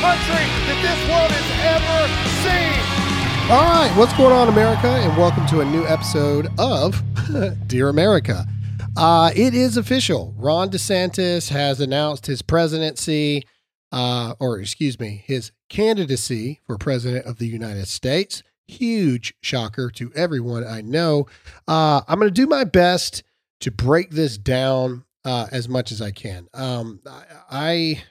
country that this world has ever seen. All right, what's going on, America? And welcome to a new episode of Dear America. Uh, it is official. Ron DeSantis has announced his presidency, uh, or excuse me, his candidacy for president of the United States. Huge shocker to everyone I know. Uh, I'm going to do my best to break this down uh, as much as I can. Um, I, I,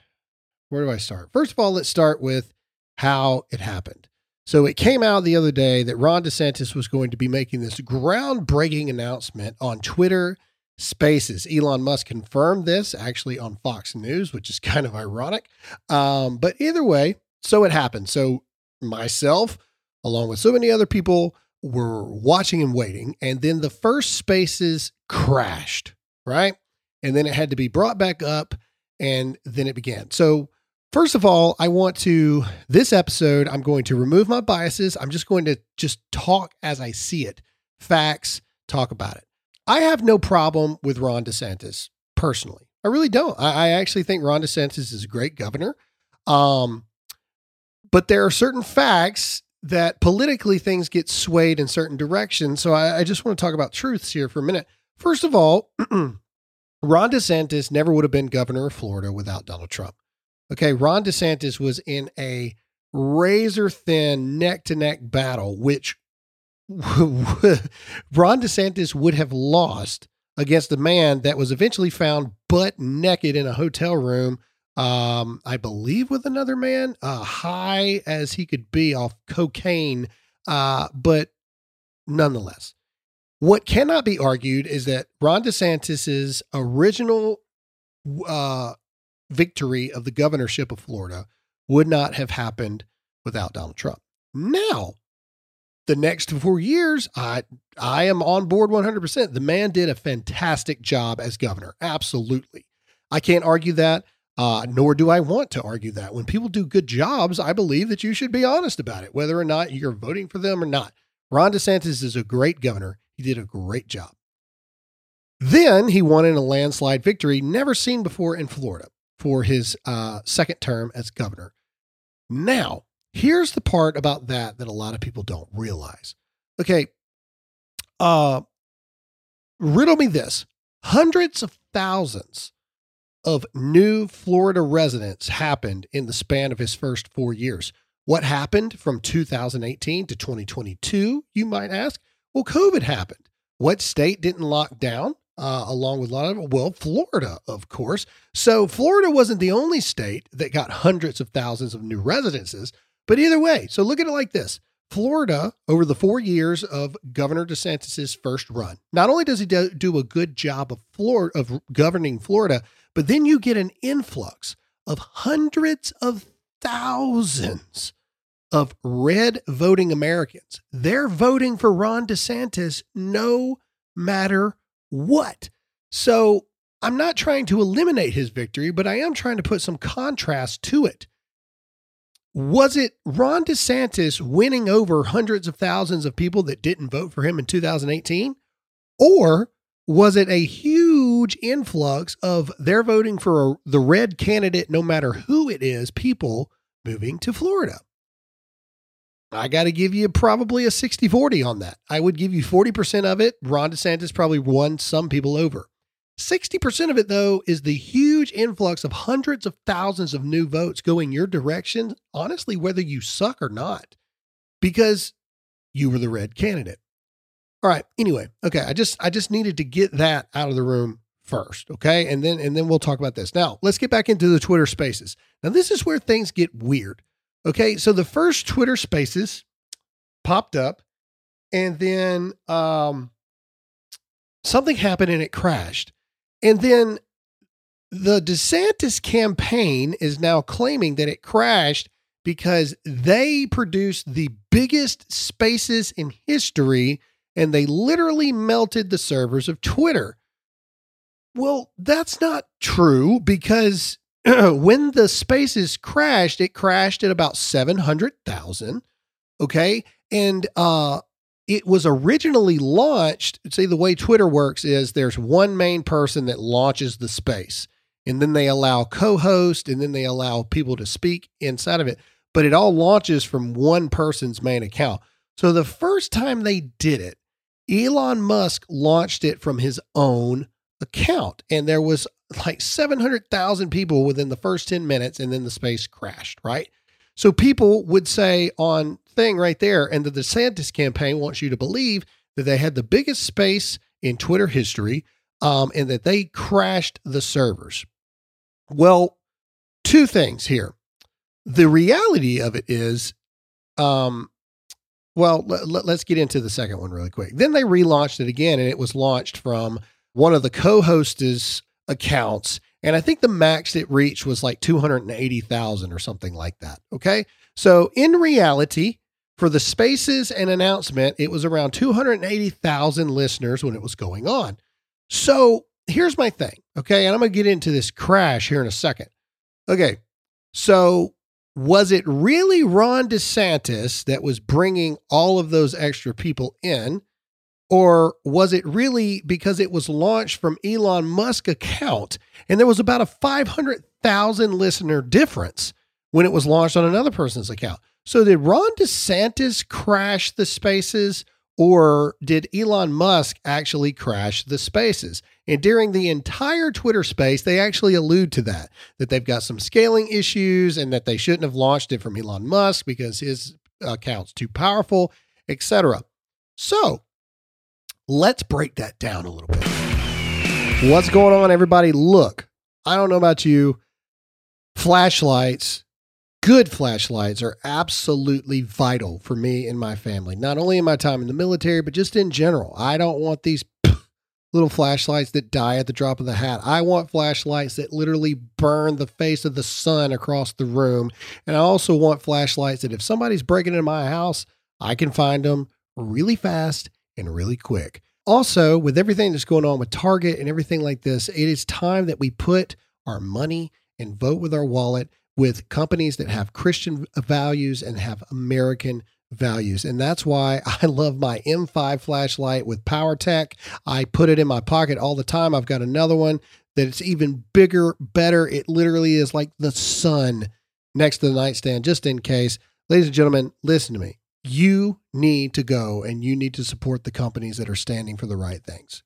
where do I start? First of all, let's start with how it happened. So it came out the other day that Ron DeSantis was going to be making this groundbreaking announcement on Twitter Spaces. Elon Musk confirmed this actually on Fox News, which is kind of ironic. Um, but either way, so it happened. So myself, along with so many other people, were watching and waiting. And then the first Spaces crashed, right? And then it had to be brought back up and then it began. So First of all, I want to, this episode, I'm going to remove my biases. I'm just going to just talk as I see it. Facts, talk about it. I have no problem with Ron DeSantis personally. I really don't. I, I actually think Ron DeSantis is a great governor. Um, but there are certain facts that politically things get swayed in certain directions. So I, I just want to talk about truths here for a minute. First of all, Ron DeSantis never would have been governor of Florida without Donald Trump. Okay, Ron DeSantis was in a razor thin neck to neck battle, which Ron DeSantis would have lost against a man that was eventually found butt naked in a hotel room. Um, I believe with another man, uh, high as he could be off cocaine. Uh, but nonetheless, what cannot be argued is that Ron DeSantis's original uh, victory of the governorship of Florida would not have happened without Donald Trump. Now, the next four years, I I am on board 100%. The man did a fantastic job as governor. Absolutely. I can't argue that, uh, nor do I want to argue that. When people do good jobs, I believe that you should be honest about it, whether or not you're voting for them or not. Ron DeSantis is a great governor. He did a great job. Then he won in a landslide victory never seen before in Florida for his uh, second term as governor. Now, here's the part about that that a lot of people don't realize. Okay, uh, riddle me this: hundreds of thousands of new Florida residents happened in the span of his first four years. What happened from 2018 to 2022, you might ask? Well, COVID happened. What state didn't lock down? Uh, along with a lot of well, Florida, of course. So Florida wasn't the only state that got hundreds of thousands of new residences. But either way, so look at it like this: Florida, over the four years of Governor DeSantis's first run, not only does he do, do a good job of Florida of governing Florida, but then you get an influx of hundreds of thousands of red voting Americans. They're voting for Ron DeSantis no matter what? So I'm not trying to eliminate his victory, but I am trying to put some contrast to it. Was it Ron DeSantis winning over hundreds of thousands of people that didn't vote for him in 2018? Or was it a huge influx of they're voting for the red candidate, no matter who it is, people moving to Florida? I got to give you probably a 60 40 on that. I would give you 40% of it. Ron DeSantis probably won some people over. 60% of it, though, is the huge influx of hundreds of thousands of new votes going your direction, honestly, whether you suck or not, because you were the red candidate. All right. Anyway, okay. I just I just needed to get that out of the room first. Okay. And then and then we'll talk about this. Now let's get back into the Twitter spaces. Now, this is where things get weird Okay, so the first Twitter Spaces popped up, and then um, something happened and it crashed. And then the DeSantis campaign is now claiming that it crashed because they produced the biggest spaces in history and they literally melted the servers of Twitter. Well, that's not true because when the spaces crashed, it crashed at about 700,000. Okay. And uh, it was originally launched. See, the way Twitter works is there's one main person that launches the space, and then they allow co host, and then they allow people to speak inside of it. But it all launches from one person's main account. So the first time they did it, Elon Musk launched it from his own account, and there was like 700,000 people within the first 10 minutes, and then the space crashed, right? So people would say on thing right there, and the DeSantis campaign wants you to believe that they had the biggest space in Twitter history um, and that they crashed the servers. Well, two things here. The reality of it is, um, well, let, us get into the second one really quick. Then they relaunched it again, and it was launched from one of the co hosts' accounts and I think the max it reached was like 280,000 or something like that. Okay. So in reality, for the spaces and announcement, it was around 280,000 listeners when it was going on. So here's my thing. Okay. And I'm going to get into this crash here in a second. Okay. So was it really Ron DeSantis that was bringing all of those extra people in? Or was it really because it was launched from Elon Musk account and there was about a 500,000 listener difference when it was launched on another person's account? So did Ron DeSantis crash the spaces or did Elon Musk actually crash the spaces? And during the entire Twitter space, they actually allude to that, that they've got some scaling issues and that they shouldn't have launched it from Elon Musk because his account's too powerful, etc. So Let's break that down a little bit. What's going on, everybody? Look, I don't know about you. Flashlights, good flashlights, are absolutely vital for me and my family, not only in my time in the military, but just in general. I don't want these little flashlights that die at the drop of the hat. I want flashlights that literally burn the face of the sun across the room. And I also want flashlights that if somebody's breaking into my house, I can find them really fast and really quick. Also, with everything that's going on with Target and everything like this, it is time that we put our money and vote with our wallet with companies that have Christian values and have American values. And that's why I love my M5 flashlight with PowerTac. I put it in my pocket all the time. I've got another one that it's even bigger, better. It literally is like the sun next to the nightstand, just in case. Ladies and gentlemen, listen to me you need to go and you need to support the companies that are standing for the right things.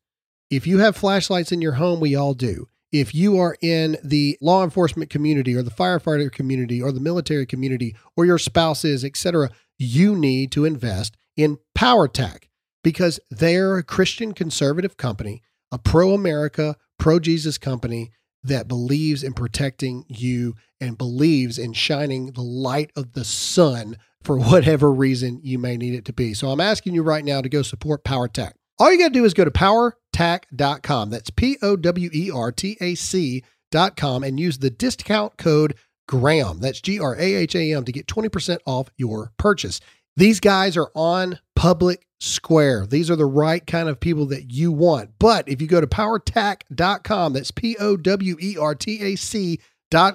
If you have flashlights in your home, we all do. If you are in the law enforcement community or the firefighter community or the military community or your spouse is, etc., you need to invest in PowerTac because they're a Christian conservative company, a pro America, pro Jesus company that believes in protecting you and believes in shining the light of the sun for whatever reason you may need it to be. So I'm asking you right now to go support PowerTac. All you got to do is go to powertac.com. That's P O W E R T A C.com and use the discount code Graham. That's G R A H A M to get 20% off your purchase. These guys are on public square. These are the right kind of people that you want. But if you go to powertac.com, that's P O W E R T A C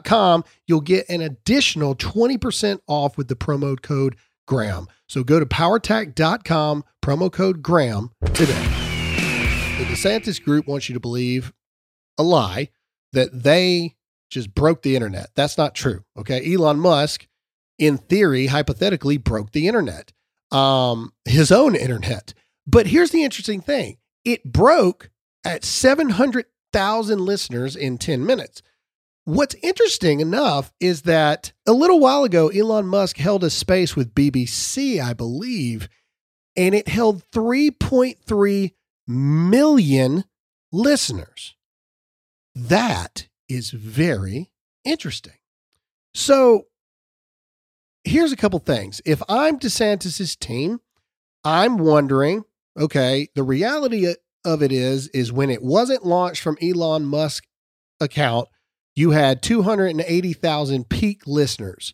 com, you'll get an additional 20% off with the promo code Graham. So go to powertac.com, promo code Graham today. The DeSantis group wants you to believe a lie that they just broke the internet. That's not true. Okay. Elon Musk, in theory, hypothetically, broke the internet, um, his own internet. But here's the interesting thing it broke at 700,000 listeners in 10 minutes. What's interesting enough is that a little while ago, Elon Musk held a space with BBC, I believe, and it held 3.3 million listeners. That is very interesting. So here's a couple things. If I'm DeSantis's team, I'm wondering, okay, the reality of it is is when it wasn't launched from Elon Musk account, you had 280,000 peak listeners.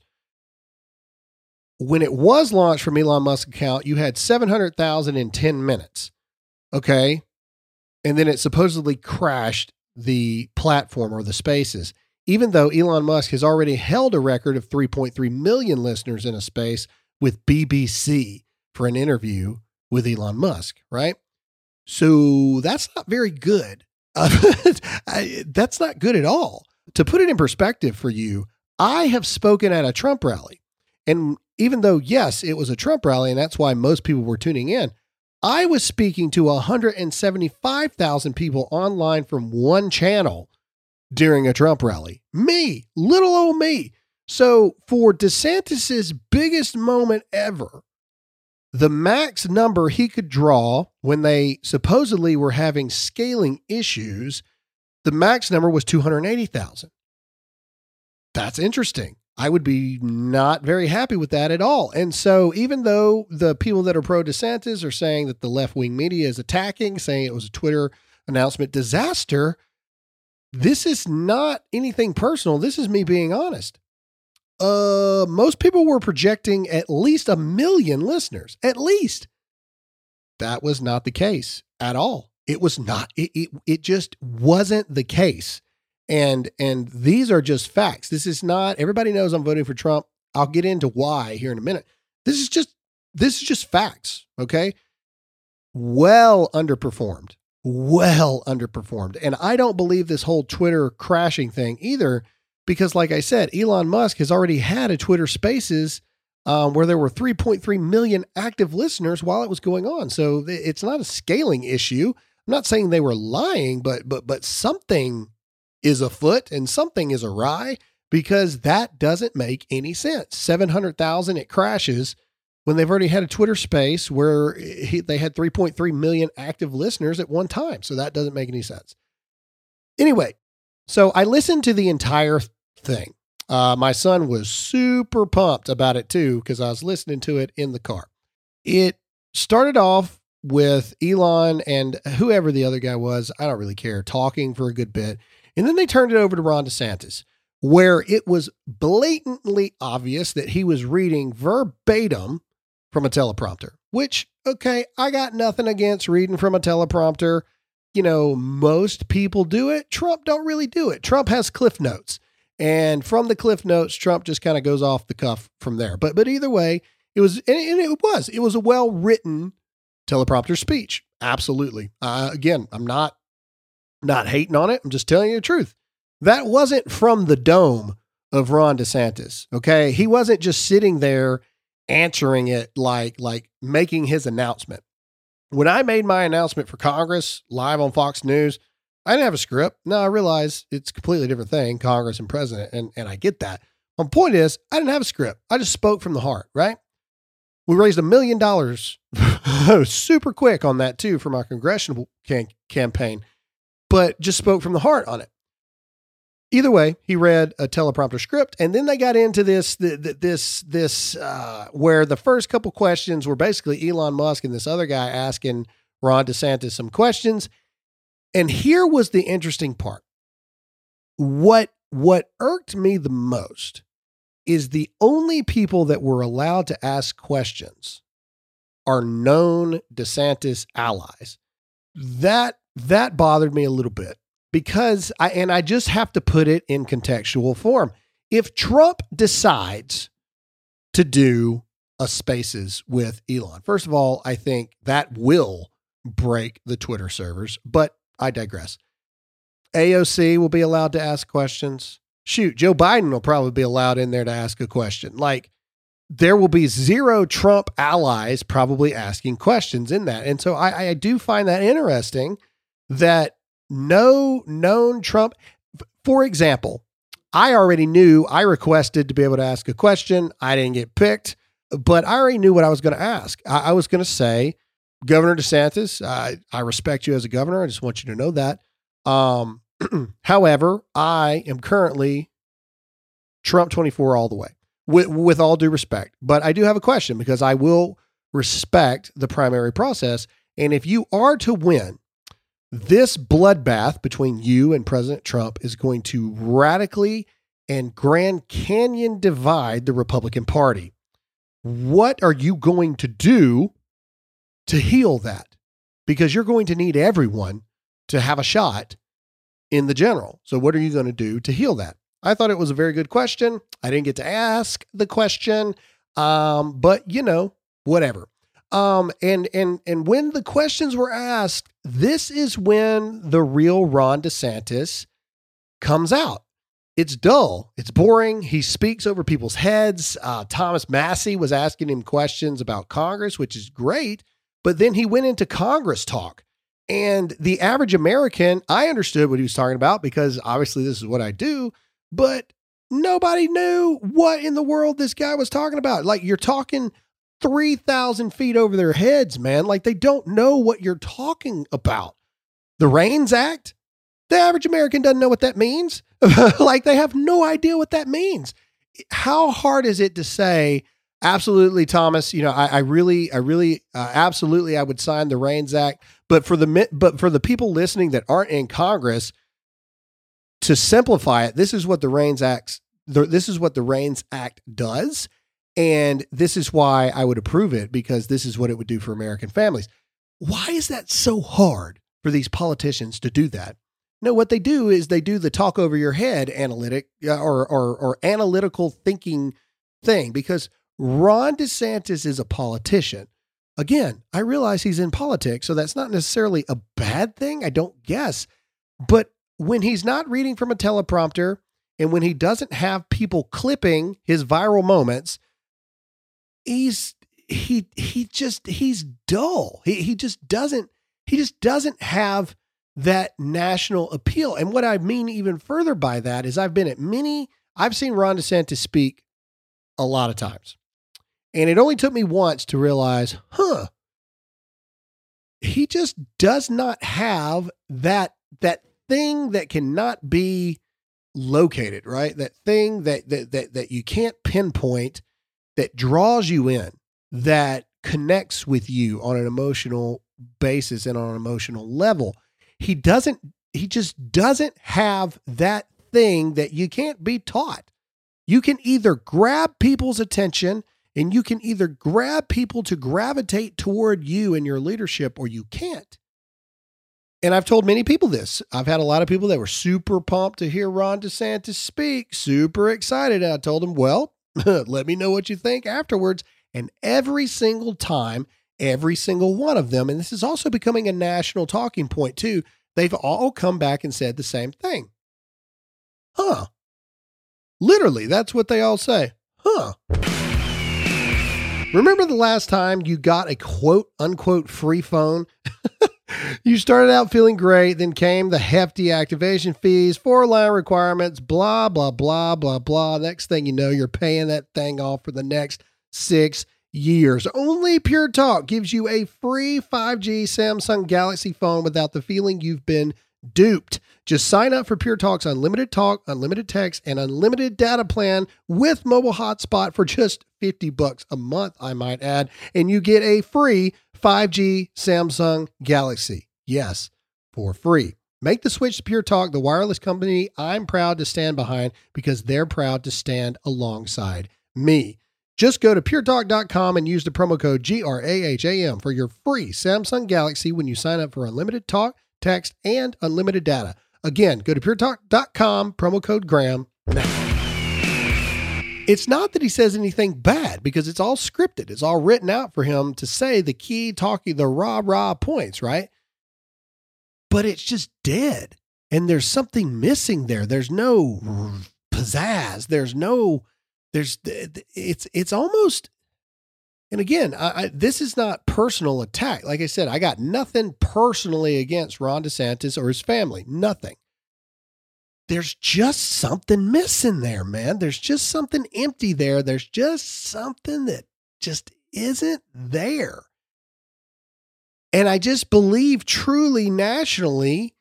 When it was launched from Elon Musk account, you had 700,000 in 10 minutes. Okay. And then it supposedly crashed the platform or the spaces, even though Elon Musk has already held a record of 3.3 million listeners in a space with BBC for an interview with Elon Musk, right? So that's not very good. That's not good at all. To put it in perspective for you, I have spoken at a Trump rally. And even though, yes, it was a Trump rally, and that's why most people were tuning in, I was speaking to 175,000 people online from one channel during a Trump rally. Me, little old me. So for DeSantis's biggest moment ever, the max number he could draw when they supposedly were having scaling issues, the max number was 280,000. That's interesting. I would be not very happy with that at all. And so, even though the people that are pro DeSantis are saying that the left wing media is attacking, saying it was a Twitter announcement disaster, this is not anything personal. This is me being honest. Uh, most people were projecting at least a million listeners, at least. That was not the case at all. It was not. It, it, it just wasn't the case. And and these are just facts. This is not everybody knows I'm voting for Trump. I'll get into why here in a minute. This is just this is just facts, okay? Well underperformed. Well underperformed. And I don't believe this whole Twitter crashing thing either because like I said, Elon Musk has already had a Twitter Spaces um, where there were 3.3 million active listeners while it was going on. So it's not a scaling issue. I'm not saying they were lying, but but but something is afoot and something is awry because that doesn't make any sense. 700,000 it crashes when they've already had a Twitter space where he, they had 3.3 million active listeners at one time. So that doesn't make any sense. Anyway, so I listened to the entire thing. Uh, my son was super pumped about it too because I was listening to it in the car. It started off with Elon and whoever the other guy was, I don't really care, talking for a good bit. And then they turned it over to Ron DeSantis, where it was blatantly obvious that he was reading verbatim from a teleprompter, which, okay, I got nothing against reading from a teleprompter. You know, most people do it. Trump don't really do it. Trump has cliff notes. And from the cliff notes, Trump just kind of goes off the cuff from there. But but either way, it was and it was it was a well written teleprompter speech. Absolutely. Uh, again, I'm not not hating on it. I'm just telling you the truth. That wasn't from the dome of Ron DeSantis. Okay. He wasn't just sitting there answering it like like making his announcement. When I made my announcement for Congress live on Fox News, I didn't have a script. Now I realize it's a completely different thing, Congress and president, and, and I get that. My point is, I didn't have a script. I just spoke from the heart, right? We raised a million dollars super quick on that too for my congressional can- campaign but just spoke from the heart on it. Either way, he read a teleprompter script, and then they got into this this this uh, where the first couple questions were basically Elon Musk and this other guy asking Ron DeSantis some questions, and here was the interesting part. What what irked me the most is the only people that were allowed to ask questions are known DeSantis allies. That that bothered me a little bit because I, and I just have to put it in contextual form. If Trump decides to do a spaces with Elon, first of all, I think that will break the Twitter servers, but I digress. AOC will be allowed to ask questions. Shoot, Joe Biden will probably be allowed in there to ask a question. Like, there will be zero Trump allies probably asking questions in that. And so I, I do find that interesting that no known Trump, for example, I already knew I requested to be able to ask a question. I didn't get picked, but I already knew what I was going to ask. I, I, was going to say, Governor DeSantis, I, I respect you as a governor. I just want you to know that. Um, however, I am currently Trump 24 all the way, with, with all due respect. But I do have a question because I will respect the primary process. And if you are to win, this bloodbath between you and President Trump is going to radically and Grand Canyon divide the Republican Party. What are you going to do to heal that? Because you're going to need everyone to have a shot in the general. So, what are you going to do to heal that? I thought it was a very good question. I didn't get to ask the question, um, but you know, whatever. Um, and and and when the questions were asked, this is when the real Ron DeSantis comes out. It's dull. It's boring. He speaks over people's heads. Uh, Thomas Massie was asking him questions about Congress, which is great. But then he went into Congress talk. And the average American, I understood what he was talking about because obviously this is what I do, but nobody knew what in the world this guy was talking about. Like you're talking 3,000 feet over their heads, man. Like they don't know what you're talking about. The REINS Act, the average American doesn't know what that means. like they have no idea what that means. How hard is it to say, absolutely, Thomas? You know, I, I really, I really, uh, absolutely, I would sign the REINS Act. But for the but for the people listening that aren't in Congress, to simplify it, this is what the REINS Act, this is what the REINS Act does, and this is why I would approve it because this is what it would do for American families. Why is that so hard for these politicians to do that? No, what they do is they do the talk over your head analytic uh, or, or, or analytical thinking thing because Ron DeSantis is a politician. Again, I realize he's in politics, so that's not necessarily a bad thing. I don't guess. But when he's not reading from a teleprompter and when he doesn't have people clipping his viral moments, he's he he just he's dull. He he just doesn't he just doesn't have that national appeal. And what I mean even further by that is I've been at many, I've seen Ron DeSantis speak a lot of times. And it only took me once to realize, huh, he just does not have that that thing that cannot be located, right? That thing that that that, that you can't pinpoint that draws you in, that connects with you on an emotional basis and on an emotional level he doesn't he just doesn't have that thing that you can't be taught. You can either grab people's attention and you can either grab people to gravitate toward you and your leadership or you can't. And I've told many people this. I've had a lot of people that were super pumped to hear Ron DeSantis speak, super excited. And I told them, well, let me know what you think afterwards. And every single time every single one of them. And this is also becoming a national talking point, too. They've all come back and said the same thing. Huh. Literally, that's what they all say. Huh. Remember the last time you got a quote unquote free phone? you started out feeling great, then came the hefty activation fees, four line requirements, blah, blah, blah, blah, blah. Next thing you know, you're paying that thing off for the next six years. Only Pure Talk gives you a free 5G Samsung Galaxy phone without the feeling you've been duped. Just sign up for Pure Talk's unlimited talk, unlimited text, and unlimited data plan with mobile hotspot for just 50 bucks a month, I might add, and you get a free 5G Samsung Galaxy. Yes, for free. Make the switch to Pure Talk, the wireless company I'm proud to stand behind because they're proud to stand alongside me. Just go to puretalk.com and use the promo code GRAHAM for your free Samsung Galaxy when you sign up for unlimited talk, text, and unlimited data. Again, go to puretalk.com, promo code Graham now. It's not that he says anything bad because it's all scripted. It's all written out for him to say the key talking, the rah rah points, right? But it's just dead. And there's something missing there. There's no pizzazz. There's no there's it's it's almost and again I, I, this is not personal attack like i said i got nothing personally against ron desantis or his family nothing there's just something missing there man there's just something empty there there's just something that just isn't there and i just believe truly nationally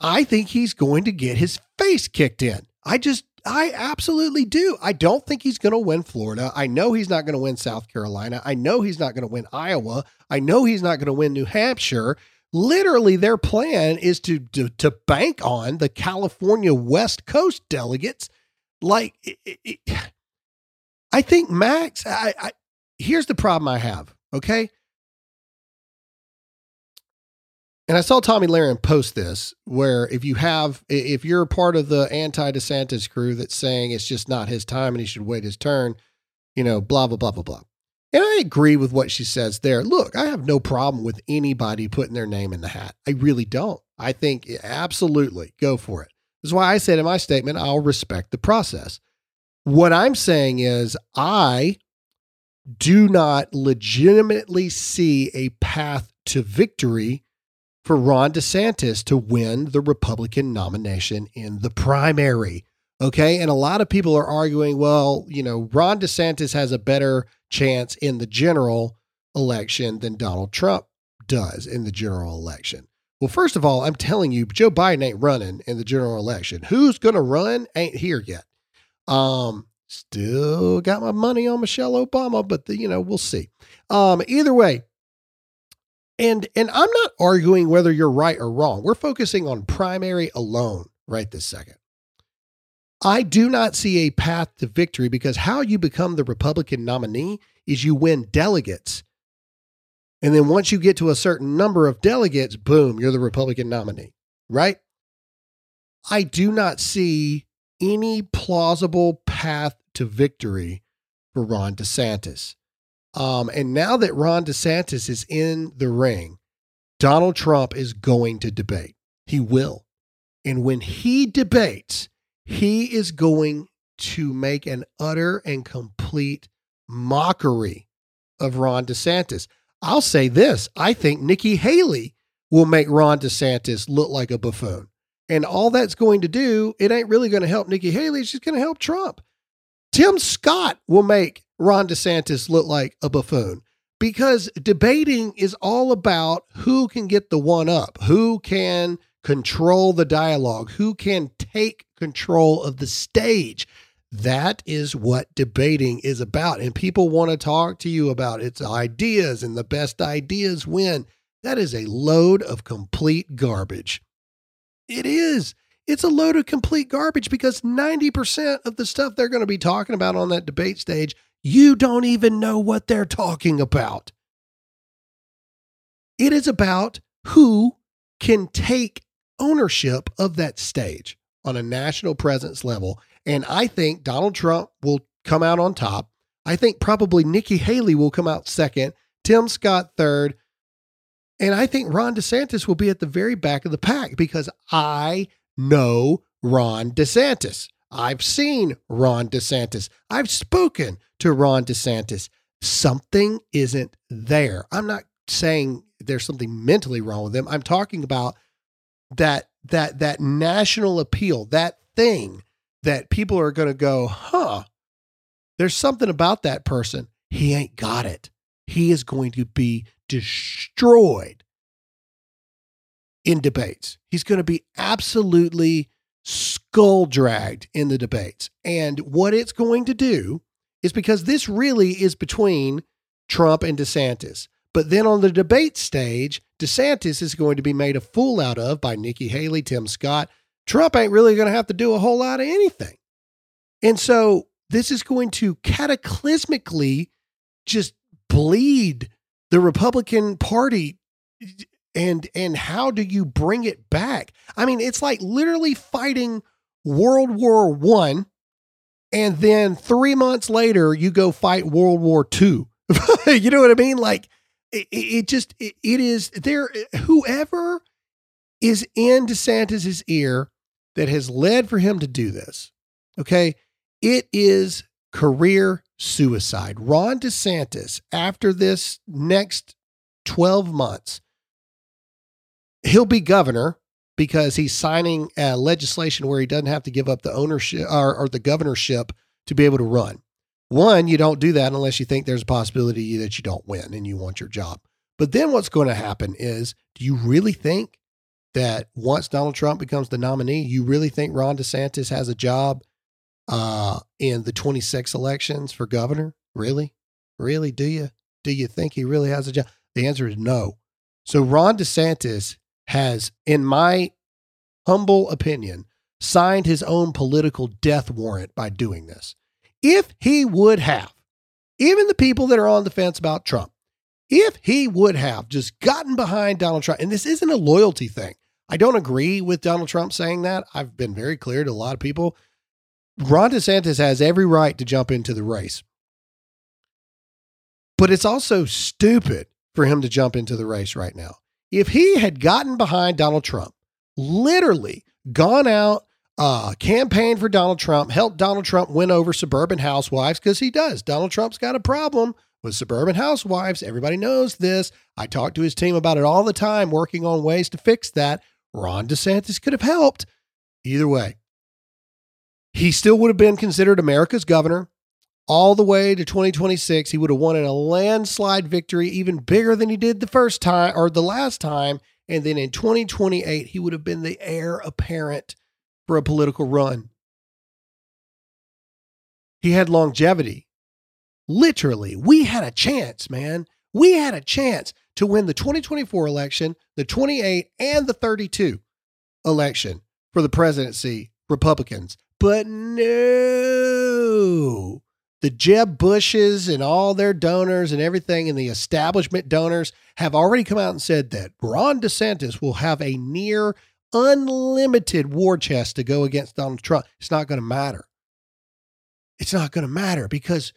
i think he's going to get his face kicked in i just I absolutely do. I don't think he's going to win Florida. I know he's not going to win South Carolina. I know he's not going to win Iowa. I know he's not going to win New Hampshire. Literally, their plan is to, to, to bank on the California West Coast delegates. Like, it, it, I think Max. I, I here's the problem I have. Okay, and I saw Tomi Lahren post this where if you have, if you're part of the anti DeSantis crew that's saying it's just not his time and he should wait his turn, you know, blah, blah, blah, blah, blah. And I agree with what she says there. Look, I have no problem with anybody putting their name in the hat. I really don't. I think absolutely go for it. That's why I said in my statement, I'll respect the process. What I'm saying is, I do not legitimately see a path to victory for Ron DeSantis to win the Republican nomination in the primary. Okay. And a lot of people are arguing, well, you know, Ron DeSantis has a better chance in the general election than Donald Trump does in the general election. Well, first of all, I'm telling you, Joe Biden ain't running in the general election. Who's going to run ain't here yet. Um, still got my money on Michelle Obama, but the, you know, we'll see. Um, either way, and and I'm not arguing whether you're right or wrong. We're focusing on primary alone right this second. I do not see a path to victory because how you become the Republican nominee is you win delegates. And then once you get to a certain number of delegates, boom, you're the Republican nominee, right? I do not see any plausible path to victory for Ron DeSantis. Um, and now that Ron DeSantis is in the ring, Donald Trump is going to debate. He will. And when he debates, he is going to make an utter and complete mockery of Ron DeSantis. I'll say this I think Nikki Haley will make Ron DeSantis look like a buffoon. And all that's going to do, it ain't really going to help Nikki Haley. It's just going to help Trump. Tim Scott will make Ron DeSantis look like a buffoon because debating is all about who can get the one up, who can control the dialogue, who can take control of the stage. That is what debating is about. And people want to talk to you about its ideas and the best ideas win. That is a load of complete garbage. It is. It's a load of complete garbage because 90% of the stuff they're going to be talking about on that debate stage, you don't even know what they're talking about. It is about who can take ownership of that stage on a national presence level. And I think Donald Trump will come out on top. I think probably Nikki Haley will come out second, Tim Scott third. And I think Ron DeSantis will be at the very back of the pack because I know Ron DeSantis. I've seen Ron DeSantis. I've spoken to Ron DeSantis. Something isn't there. I'm not saying there's something mentally wrong with him. I'm talking about that that that national appeal, that thing that people are going to go, huh? There's something about that person. He ain't got it. He is going to be destroyed in debates. He's going to be absolutely skull dragged in the debates. And what it's going to do is because this really is between Trump and DeSantis. But then on the debate stage, DeSantis is going to be made a fool out of by Nikki Haley, Tim Scott. Trump ain't really going to have to do a whole lot of anything. And so this is going to cataclysmically just bleed the Republican Party and and how do you bring it back? I mean, it's like literally fighting World War 1 and then 3 months later you go fight World War 2. you know what I mean? Like it, it just it, it is there whoever is in DeSantis's ear that has led for him to do this. Okay? It is career suicide. Ron DeSantis after this next 12 months he'll be governor because he's signing legislation where he doesn't have to give up the ownership or, or the governorship to be able to run. One, you don't do that unless you think there's a possibility that you don't win and you want your job. But then what's going to happen is do you really think that once Donald Trump becomes the nominee, you really think Ron DeSantis has a job uh, in the 26 elections for governor? Really? Really? Do you? Do you think he really has a job? The answer is no. So Ron DeSantis has, in my humble opinion, signed his own political death warrant by doing this if he would have, even the people that are on the fence about Trump, if he would have just gotten behind Donald Trump, and this isn't a loyalty thing. I don't agree with Donald Trump saying that. I've been very clear to a lot of people. Ron DeSantis has every right to jump into the race. But it's also stupid for him to jump into the race right now. If he had gotten behind Donald Trump, literally gone out, uh, campaigned for Donald Trump, helped Donald Trump win over suburban housewives, because he does. Donald Trump's got a problem with suburban housewives. Everybody knows this. I talk to his team about it all the time, working on ways to fix that. Ron DeSantis could have helped. Either way, he still would have been considered America's governor all the way to 2026. He would have won in a landslide victory, even bigger than he did the first time or the last time. And then in 2028, he would have been the heir apparent for a political run. He had longevity. Literally, we had a chance, man. We had a chance to win the 2024 election, the 28 and the 32 election for the presidency, Republicans. But no, the Jeb Bushes and all their donors and everything, and the establishment donors have already come out and said that Ron DeSantis will have a near unlimited war chest to go against Donald Trump. It's not going to matter. It's not going to matter because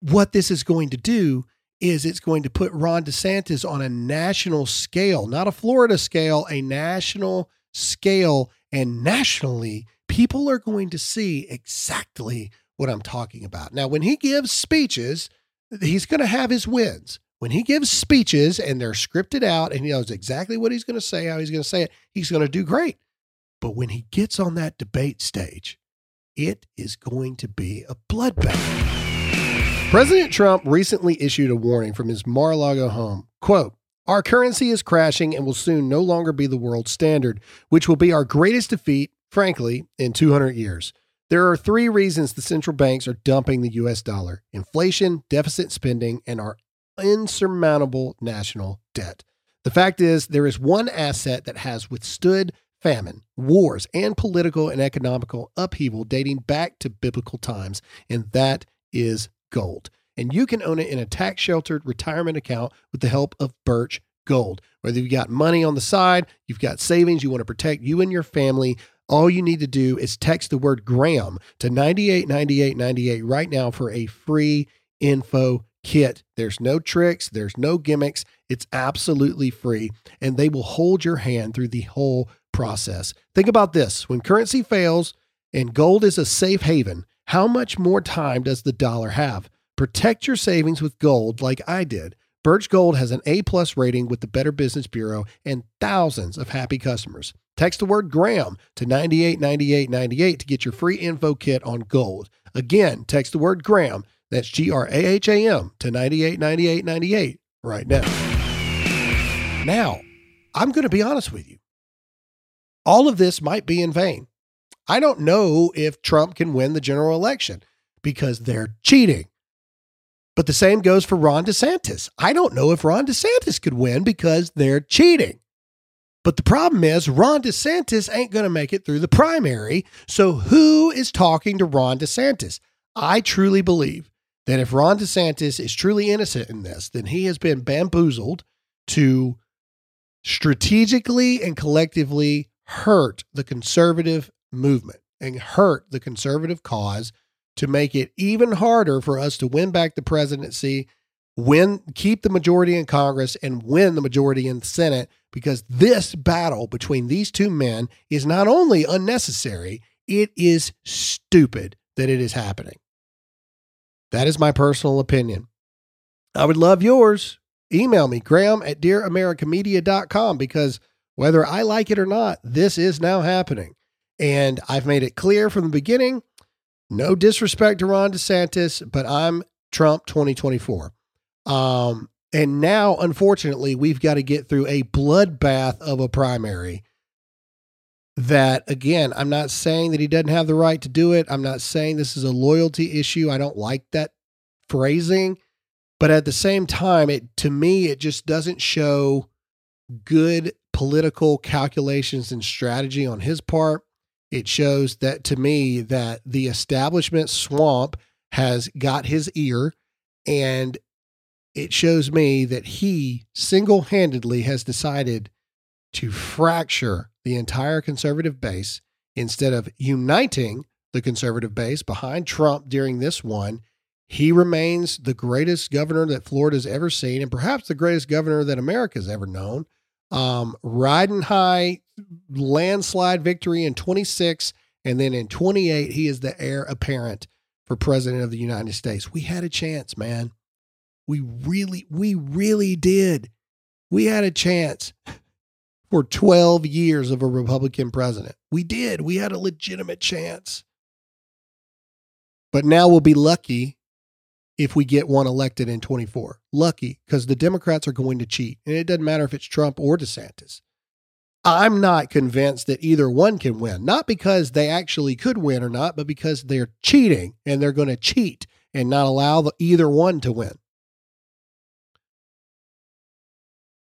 what this is going to do is it's going to put Ron DeSantis on a national scale, not a Florida scale, a national scale. And nationally, people are going to see exactly what I'm talking about. Now, when he gives speeches, he's going to have his wins. When he gives speeches and they're scripted out and he knows exactly what he's going to say, how he's going to say it, he's going to do great. But when he gets on that debate stage, it is going to be a bloodbath. President Trump recently issued a warning from his Mar-a-Lago home. Quote, our currency is crashing and will soon no longer be the world standard, which will be our greatest defeat, frankly, in 200 years. There are three reasons the central banks are dumping the US dollar inflation, deficit spending, and our insurmountable national debt. The fact is, there is one asset that has withstood famine, wars, and political and economical upheaval dating back to biblical times, and that is gold. And you can own it in a tax sheltered retirement account with the help of Birch Gold. Whether you've got money on the side, you've got savings, you want to protect you and your family, all you need to do is text the word Graham to 989898 right now for a free info kit. There's no tricks, there's no gimmicks. It's absolutely free, and they will hold your hand through the whole process. Think about this when currency fails and gold is a safe haven, how much more time does the dollar have? Protect your savings with gold like I did. Birch Gold has an A plus rating with the Better Business Bureau and thousands of happy customers. Text the word Graham to 989898 to get your free info kit on gold. Again, text the word Graham, that's G R A H A M, to 989898 right now. Now, I'm going to be honest with you. All of this might be in vain. I don't know if Trump can win the general election because they're cheating. But the same goes for Ron DeSantis. I don't know if Ron DeSantis could win because they're cheating. But the problem is, Ron DeSantis ain't going to make it through the primary. So, who is talking to Ron DeSantis? I truly believe that if Ron DeSantis is truly innocent in this, then he has been bamboozled to strategically and collectively hurt the conservative movement and hurt the conservative cause to make it even harder for us to win back the presidency, win, keep the majority in Congress, and win the majority in the Senate because this battle between these two men is not only unnecessary, it is stupid that it is happening. That is my personal opinion. I would love yours. Email me, graham at dearamericamedia.com, because whether I like it or not, this is now happening. And I've made it clear from the beginning no disrespect to Ron DeSantis, but I'm Trump 2024. Um, and now, unfortunately, we've got to get through a bloodbath of a primary. That, again, I'm not saying that he doesn't have the right to do it. I'm not saying this is a loyalty issue. I don't like that phrasing. But at the same time, it to me, it just doesn't show good political calculations and strategy on his part. It shows that to me that the establishment swamp has got his ear and it shows me that he single handedly has decided to fracture the entire conservative base instead of uniting the conservative base behind Trump during this one. He remains the greatest governor that Florida's ever seen, and perhaps the greatest governor that America's ever known. Um, riding high, landslide victory in 26, and then in 28, he is the heir apparent for president of the United States. We had a chance, man. We really, we really did. We had a chance for 12 years of a Republican president. We did. We had a legitimate chance. But now we'll be lucky if we get one elected in 24. Lucky because the Democrats are going to cheat. And it doesn't matter if it's Trump or DeSantis. I'm not convinced that either one can win, not because they actually could win or not, but because they're cheating and they're going to cheat and not allow the, either one to win.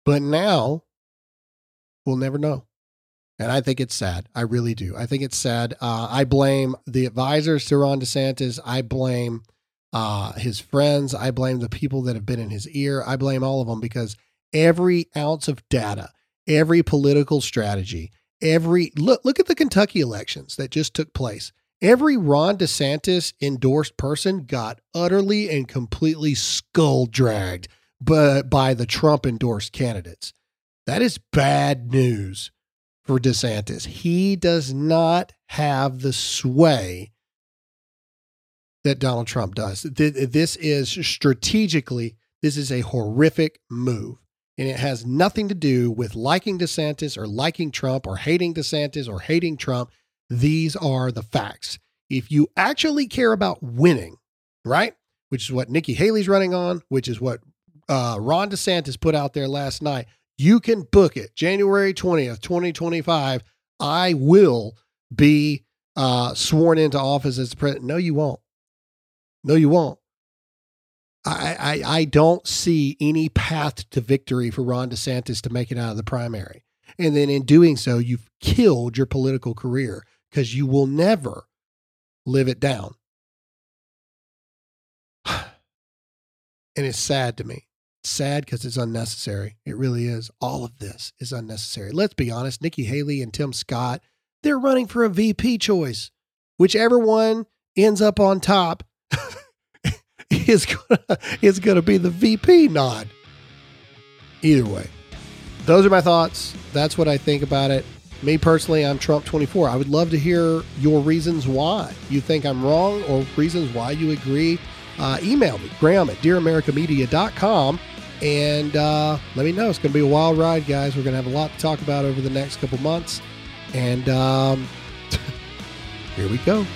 But now we'll never know. And I think it's sad. I really do. I think it's sad. Uh, I blame the advisors to Ron DeSantis. I blame uh, his friends. I blame the people that have been in his ear. I blame all of them because every ounce of data, every political strategy, every look look at the Kentucky elections that just took place. Every Ron DeSantis endorsed person got utterly and completely skull dragged but by the Trump endorsed candidates. That is bad news for DeSantis. He does not have the sway that Donald Trump does. This is strategically, this is a horrific move. And it has nothing to do with liking DeSantis or liking Trump or hating DeSantis or hating Trump. These are the facts. If you actually care about winning, right? Which is what Nikki Haley's running on, which is what uh, Ron DeSantis put out there last night. You can book it January 20th, 2025. I will be uh, sworn into office as the president. No, you won't. No, you won't. I, I, I don't see any path to victory for Ron DeSantis to make it out of the primary. And then in doing so, you've killed your political career because you will never live it down. and it's sad to me. Sad because it's unnecessary. It really is. All of this is unnecessary. Let's be honest. Nikki Haley and Tim Scott, they're running for a VP choice. Whichever one ends up on top is gonna is gonna be the VP nod. Either way, those are my thoughts. That's what I think about it. Me personally, I'm Trump 24. I would love to hear your reasons why you think I'm wrong or reasons why you agree. Uh, email me, Graham at DearAmericaMedia.com, and uh, let me know. It's going to be a wild ride, guys. We're going to have a lot to talk about over the next couple months. And um, here we go.